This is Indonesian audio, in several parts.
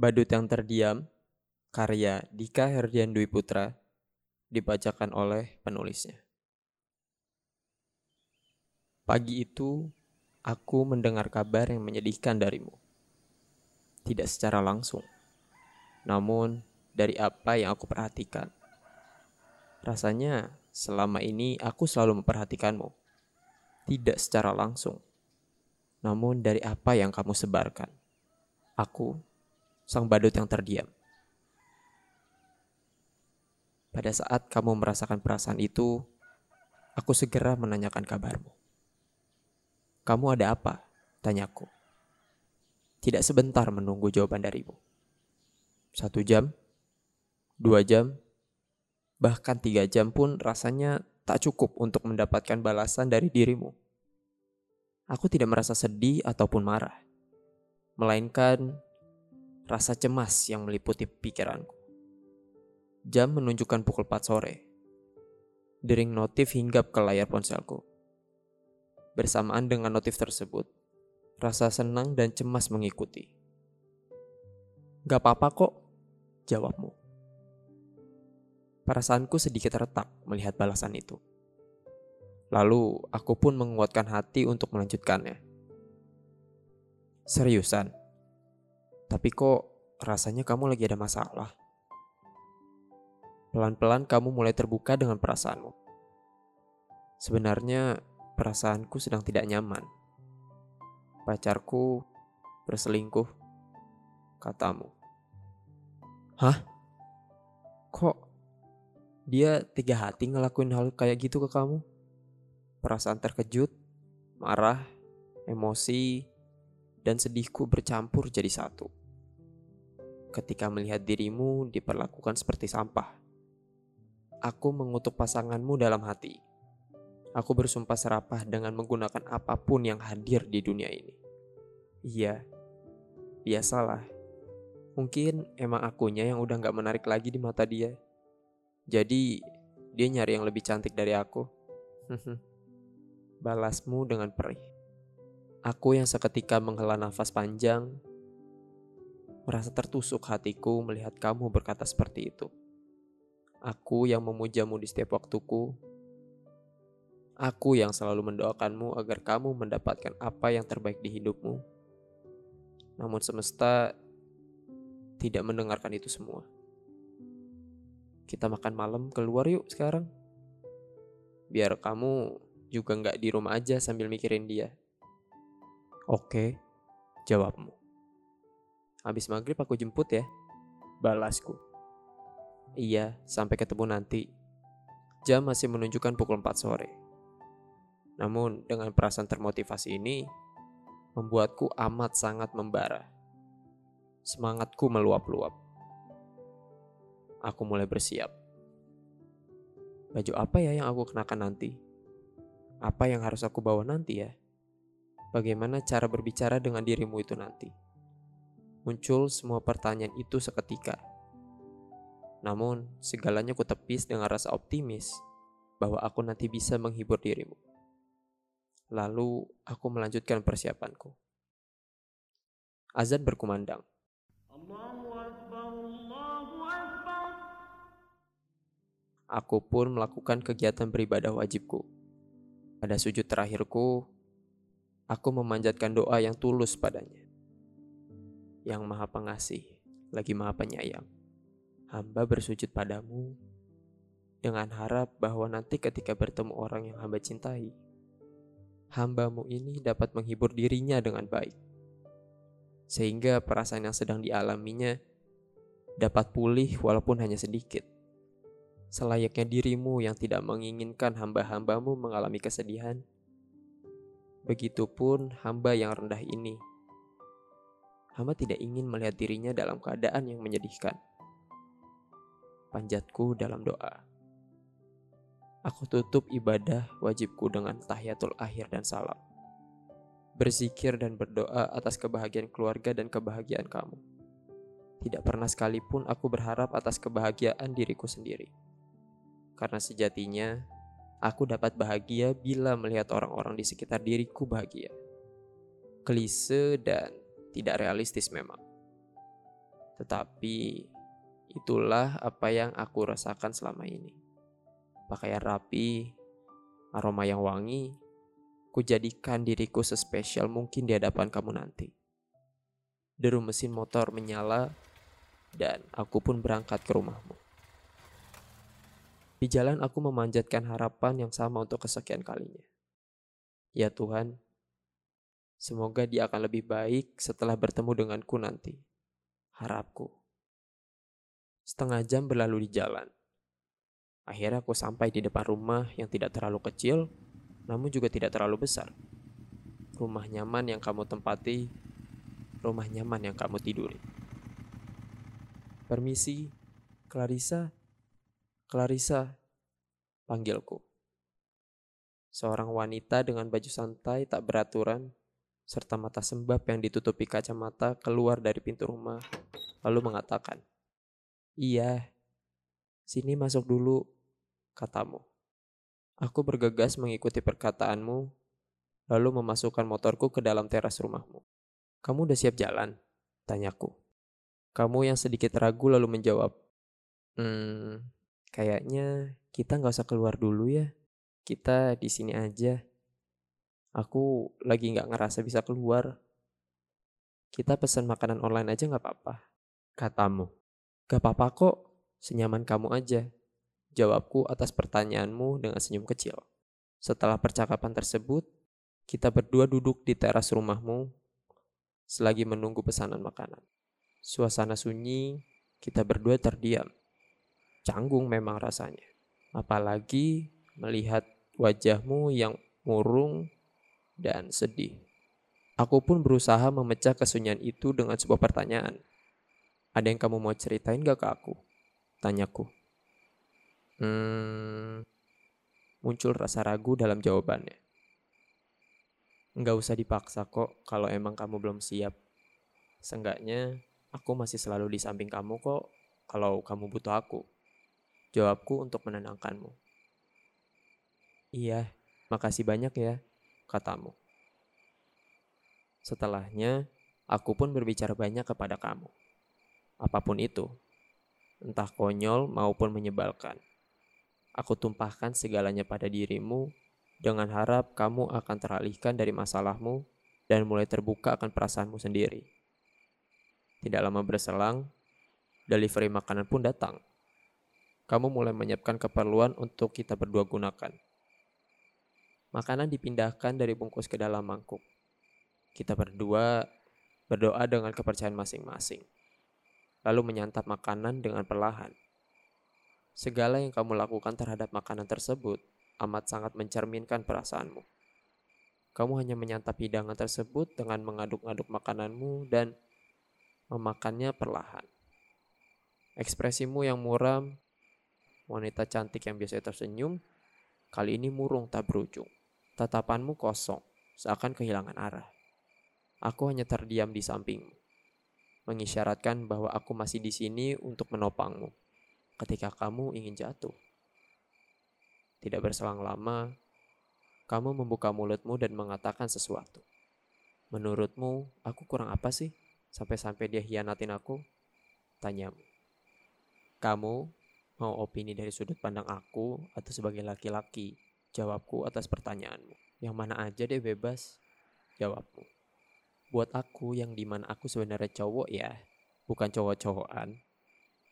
Badut yang terdiam, karya Dika Herdian Dwi Putra, dibacakan oleh penulisnya. Pagi itu, aku mendengar kabar yang menyedihkan darimu. Tidak secara langsung, namun dari apa yang aku perhatikan. Rasanya selama ini aku selalu memperhatikanmu. Tidak secara langsung, namun dari apa yang kamu sebarkan. Aku, sang badut yang terdiam. Pada saat kamu merasakan perasaan itu, aku segera menanyakan kabarmu. Kamu ada apa? Tanyaku. Tidak sebentar menunggu jawaban darimu. Satu jam, dua jam, bahkan tiga jam pun rasanya tak cukup untuk mendapatkan balasan dari dirimu. Aku tidak merasa sedih ataupun marah, melainkan rasa cemas yang meliputi pikiranku. Jam menunjukkan pukul 4 sore. Dering notif hinggap ke layar ponselku. Bersamaan dengan notif tersebut, rasa senang dan cemas mengikuti. Gak apa-apa kok, jawabmu. Perasaanku sedikit retak melihat balasan itu. Lalu aku pun menguatkan hati untuk melanjutkannya. Seriusan? Tapi kok rasanya kamu lagi ada masalah? Pelan-pelan kamu mulai terbuka dengan perasaanmu. Sebenarnya perasaanku sedang tidak nyaman. Pacarku berselingkuh, katamu. Hah? Kok dia tiga hati ngelakuin hal kayak gitu ke kamu? Perasaan terkejut, marah, emosi, dan sedihku bercampur jadi satu. Ketika melihat dirimu diperlakukan seperti sampah. Aku mengutuk pasanganmu dalam hati. Aku bersumpah serapah dengan menggunakan apa pun yang hadir di dunia ini. Iya, biasalah. Mungkin emang akunya yang udah gak menarik lagi di mata dia. Jadi, dia nyari yang lebih cantik dari aku. Balasmu dengan perih. Aku yang seketika menghela nafas panjang, merasa tertusuk hatiku melihat kamu berkata seperti itu. Aku yang memujamu di setiap waktuku. Aku yang selalu mendoakanmu agar kamu mendapatkan apa yang terbaik di hidupmu. Namun semesta tidak mendengarkan itu semua. Kita makan malam keluar yuk sekarang. Biar kamu juga nggak di rumah aja sambil mikirin dia. Oke, jawabmu. Habis maghrib aku jemput ya. Balasku. Iya, sampai ketemu nanti. Jam masih menunjukkan pukul 4 sore. Namun dengan perasaan termotivasi ini, membuatku amat sangat membara. Semangatku meluap-luap. Aku mulai bersiap. Baju apa ya yang aku kenakan nanti? Apa yang harus aku bawa nanti ya? Bagaimana cara berbicara dengan dirimu itu nanti? Muncul semua pertanyaan itu seketika namun, segalanya ku tepis dengan rasa optimis bahwa aku nanti bisa menghibur dirimu. Lalu, aku melanjutkan persiapanku. Azan berkumandang. Aku pun melakukan kegiatan beribadah wajibku. Pada sujud terakhirku, aku memanjatkan doa yang tulus padanya. Yang maha pengasih, lagi maha penyayang hamba bersujud padamu dengan harap bahwa nanti ketika bertemu orang yang hamba cintai, hambamu ini dapat menghibur dirinya dengan baik. Sehingga perasaan yang sedang dialaminya dapat pulih walaupun hanya sedikit. Selayaknya dirimu yang tidak menginginkan hamba-hambamu mengalami kesedihan, begitupun hamba yang rendah ini. Hamba tidak ingin melihat dirinya dalam keadaan yang menyedihkan panjatku dalam doa. Aku tutup ibadah wajibku dengan tahiyatul akhir dan salam. Berzikir dan berdoa atas kebahagiaan keluarga dan kebahagiaan kamu. Tidak pernah sekalipun aku berharap atas kebahagiaan diriku sendiri. Karena sejatinya, aku dapat bahagia bila melihat orang-orang di sekitar diriku bahagia. Klise dan tidak realistis memang. Tetapi itulah apa yang aku rasakan selama ini. Pakaian rapi, aroma yang wangi, kujadikan diriku sespesial mungkin di hadapan kamu nanti. Deru mesin motor menyala dan aku pun berangkat ke rumahmu. Di jalan aku memanjatkan harapan yang sama untuk kesekian kalinya. Ya Tuhan, semoga dia akan lebih baik setelah bertemu denganku nanti. Harapku. Setengah jam berlalu di jalan. Akhirnya aku sampai di depan rumah yang tidak terlalu kecil, namun juga tidak terlalu besar. Rumah nyaman yang kamu tempati, rumah nyaman yang kamu tiduri. Permisi, Clarissa. Clarissa, panggilku. Seorang wanita dengan baju santai tak beraturan, serta mata sembab yang ditutupi kacamata keluar dari pintu rumah, lalu mengatakan, Iya, sini masuk dulu, katamu. Aku bergegas mengikuti perkataanmu, lalu memasukkan motorku ke dalam teras rumahmu. Kamu udah siap jalan? Tanyaku. Kamu yang sedikit ragu lalu menjawab, Hmm, kayaknya kita nggak usah keluar dulu ya. Kita di sini aja. Aku lagi nggak ngerasa bisa keluar. Kita pesan makanan online aja nggak apa-apa. Katamu. Gak apa-apa kok, senyaman kamu aja. Jawabku atas pertanyaanmu dengan senyum kecil. Setelah percakapan tersebut, kita berdua duduk di teras rumahmu selagi menunggu pesanan makanan. Suasana sunyi, kita berdua terdiam. Canggung memang rasanya. Apalagi melihat wajahmu yang murung dan sedih. Aku pun berusaha memecah kesunyian itu dengan sebuah pertanyaan. Ada yang kamu mau ceritain gak ke aku? Tanyaku. Hmm, muncul rasa ragu dalam jawabannya. Nggak usah dipaksa kok kalau emang kamu belum siap. Seenggaknya Aku masih selalu di samping kamu kok kalau kamu butuh aku. Jawabku untuk menenangkanmu. Iya, makasih banyak ya, katamu. Setelahnya, aku pun berbicara banyak kepada kamu. Apa pun itu, entah konyol maupun menyebalkan. Aku tumpahkan segalanya pada dirimu dengan harap kamu akan teralihkan dari masalahmu dan mulai terbuka akan perasaanmu sendiri. Tidak lama berselang, delivery makanan pun datang. Kamu mulai menyiapkan keperluan untuk kita berdua gunakan. Makanan dipindahkan dari bungkus ke dalam mangkuk. Kita berdua berdoa dengan kepercayaan masing-masing. Lalu menyantap makanan dengan perlahan. Segala yang kamu lakukan terhadap makanan tersebut amat sangat mencerminkan perasaanmu. Kamu hanya menyantap hidangan tersebut dengan mengaduk-aduk makananmu dan memakannya perlahan. Ekspresimu yang muram, wanita cantik yang biasa tersenyum, kali ini murung tak berujung. Tatapanmu kosong, seakan kehilangan arah. Aku hanya terdiam di sampingmu, mengisyaratkan bahwa aku masih di sini untuk menopangmu ketika kamu ingin jatuh. Tidak berselang lama, kamu membuka mulutmu dan mengatakan sesuatu. Menurutmu, aku kurang apa sih? Sampai-sampai dia hianatin aku? Tanyamu. Kamu mau opini dari sudut pandang aku atau sebagai laki-laki? Jawabku atas pertanyaanmu. Yang mana aja deh bebas. Jawabmu. Buat aku yang di mana aku sebenarnya cowok ya, bukan cowok-cowokan.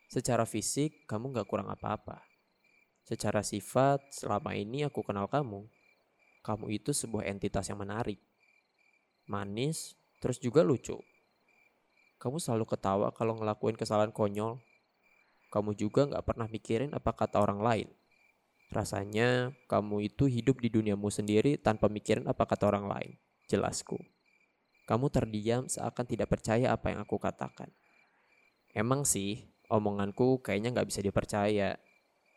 Secara fisik, kamu gak kurang apa-apa. Secara sifat, selama ini aku kenal kamu. Kamu itu sebuah entitas yang menarik. Manis, terus juga lucu. Kamu selalu ketawa kalau ngelakuin kesalahan konyol. Kamu juga gak pernah mikirin apa kata orang lain. Rasanya kamu itu hidup di duniamu sendiri tanpa mikirin apa kata orang lain. Jelasku. Kamu terdiam seakan tidak percaya apa yang aku katakan. Emang sih, omonganku kayaknya gak bisa dipercaya.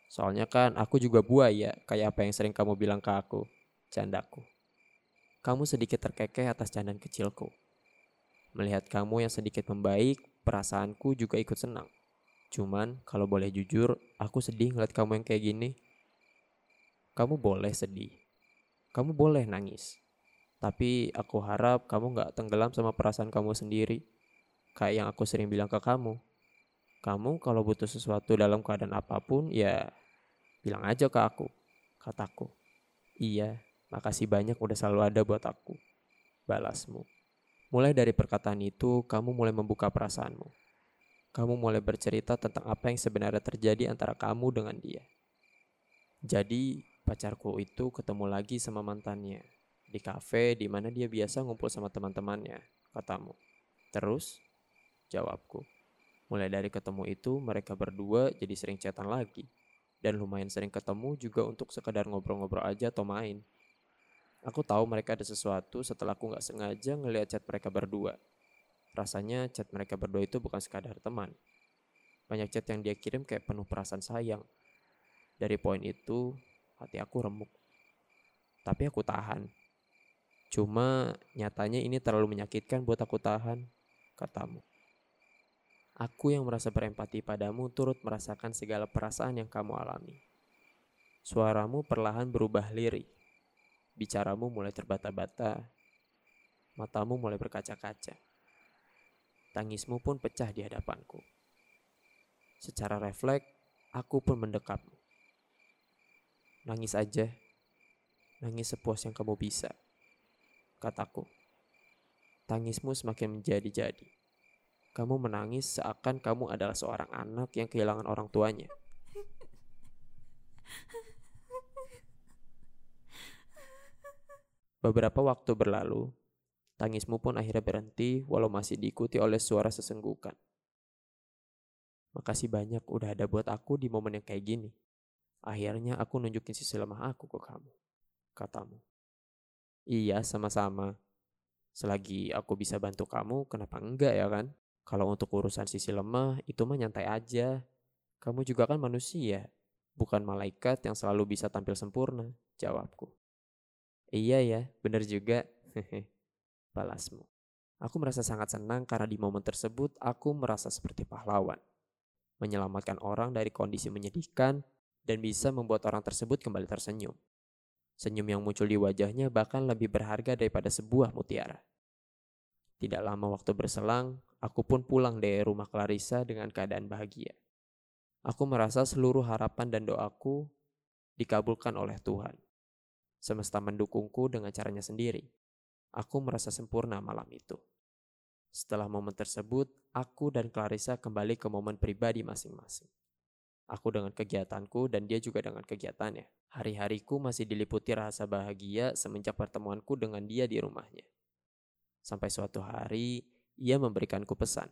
Soalnya kan aku juga buaya, kayak apa yang sering kamu bilang ke aku. Candaku. Kamu sedikit terkekeh atas candaan kecilku. Melihat kamu yang sedikit membaik, perasaanku juga ikut senang. Cuman kalau boleh jujur, aku sedih ngeliat kamu yang kayak gini. Kamu boleh sedih. Kamu boleh nangis. Tapi aku harap kamu gak tenggelam sama perasaan kamu sendiri. Kayak yang aku sering bilang ke kamu. Kamu kalau butuh sesuatu dalam keadaan apa pun, ya bilang aja ke aku, kataku. Iya, makasih banyak udah selalu ada buat aku. Balasmu. Mulai dari perkataan itu, kamu mulai membuka perasaanmu. Kamu mulai bercerita tentang apa yang sebenarnya terjadi antara kamu dengan dia. Jadi, pacarku itu ketemu lagi sama mantannya di kafe di mana dia biasa ngumpul sama teman-temannya, katamu. Terus, jawabku. Mulai dari ketemu itu, mereka berdua jadi sering chatan lagi. Dan lumayan sering ketemu juga untuk sekedar ngobrol-ngobrol aja atau main. Aku tahu mereka ada sesuatu setelah aku gak sengaja ngeliat chat mereka berdua. Rasanya chat mereka berdua itu bukan sekadar teman. Banyak chat yang dia kirim kayak penuh perasaan sayang. Dari poin itu, hati aku remuk. Tapi aku tahan. Cuma nyatanya ini terlalu menyakitkan buat aku tahan, katamu. Aku yang merasa berempati padamu turut merasakan segala perasaan yang kamu alami. Suaramu perlahan berubah lirih. Bicaramu mulai terbata-bata. Matamu mulai berkaca-kaca. Tangismu pun pecah di hadapanku. Secara refleks, aku pun mendekapmu. Nangis aja. Nangis sepuas yang kamu bisa. Kataku. Tangismu semakin menjadi-jadi. Kamu menangis seakan kamu adalah seorang anak yang kehilangan orang tuanya. Beberapa waktu berlalu, tangismu pun akhirnya berhenti walau masih diikuti oleh suara sesenggukan. Makasih banyak udah ada buat aku di momen yang kayak gini. Akhirnya aku nunjukin sisi lemah aku ke kamu, katamu. Iya, sama-sama. Selagi aku bisa bantu kamu, kenapa enggak ya kan? Kalau untuk urusan sisi lemah, itu mah nyantai aja. Kamu juga kan manusia, bukan malaikat yang selalu bisa tampil sempurna, jawabku. Iya ya, benar juga. Balasmu. Aku merasa sangat senang karena di momen tersebut aku merasa seperti pahlawan. Menyelamatkan orang dari kondisi menyedihkan dan bisa membuat orang tersebut kembali tersenyum. Senyum yang muncul di wajahnya bahkan lebih berharga daripada sebuah mutiara. Tidak lama waktu berselang, aku pun pulang dari rumah Clarissa dengan keadaan bahagia. Aku merasa seluruh harapan dan doaku dikabulkan oleh Tuhan. Semesta mendukungku dengan caranya sendiri. Aku merasa sempurna malam itu. Setelah momen tersebut, aku dan Clarissa kembali ke momen pribadi masing-masing. Aku dengan kegiatanku dan dia juga dengan kegiatannya. Hari-hariku masih diliputi rasa bahagia semenjak pertemuanku dengan dia di rumahnya. Sampai suatu hari ia memberikanku pesan.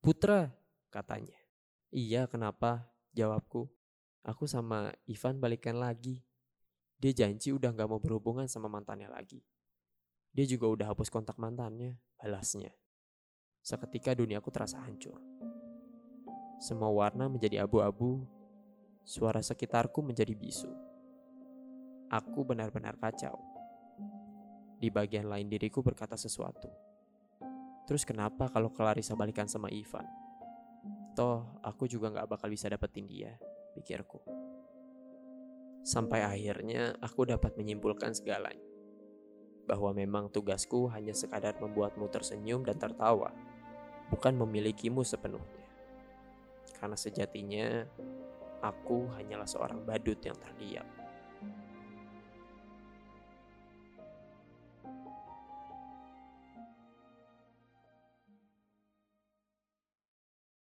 Putra, katanya. Iya, kenapa? Jawabku. Aku sama Ivan balikan lagi. Dia janji udah gak mau berhubungan sama mantannya lagi. Dia juga udah hapus kontak mantannya, balasnya. Seketika duniaku terasa hancur. Semua warna menjadi abu-abu, suara sekitarku menjadi bisu. Aku benar-benar kacau. Di bagian lain diriku berkata sesuatu. Terus kenapa kalau Clarissa balikan sama Ivan? Toh, aku juga gak bakal bisa dapetin dia, pikirku. Sampai akhirnya aku dapat menyimpulkan segalanya. Bahwa memang tugasku hanya sekadar membuatmu tersenyum dan tertawa, bukan memilikimu sepenuhnya. Karena sejatinya, aku hanyalah seorang badut yang terdiam.